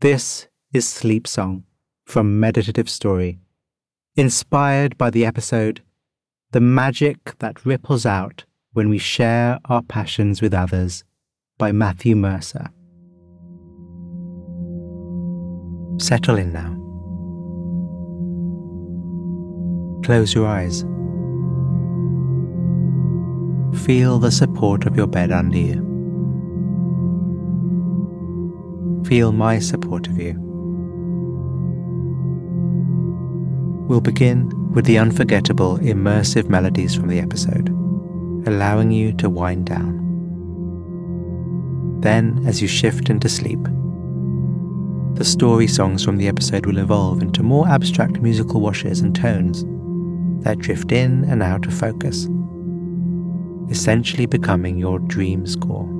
This is Sleep Song from Meditative Story, inspired by the episode The Magic That Ripples Out When We Share Our Passions with Others by Matthew Mercer. Settle in now. Close your eyes. Feel the support of your bed under you. Feel my support of you. We'll begin with the unforgettable, immersive melodies from the episode, allowing you to wind down. Then, as you shift into sleep, the story songs from the episode will evolve into more abstract musical washes and tones that drift in and out of focus, essentially becoming your dream score.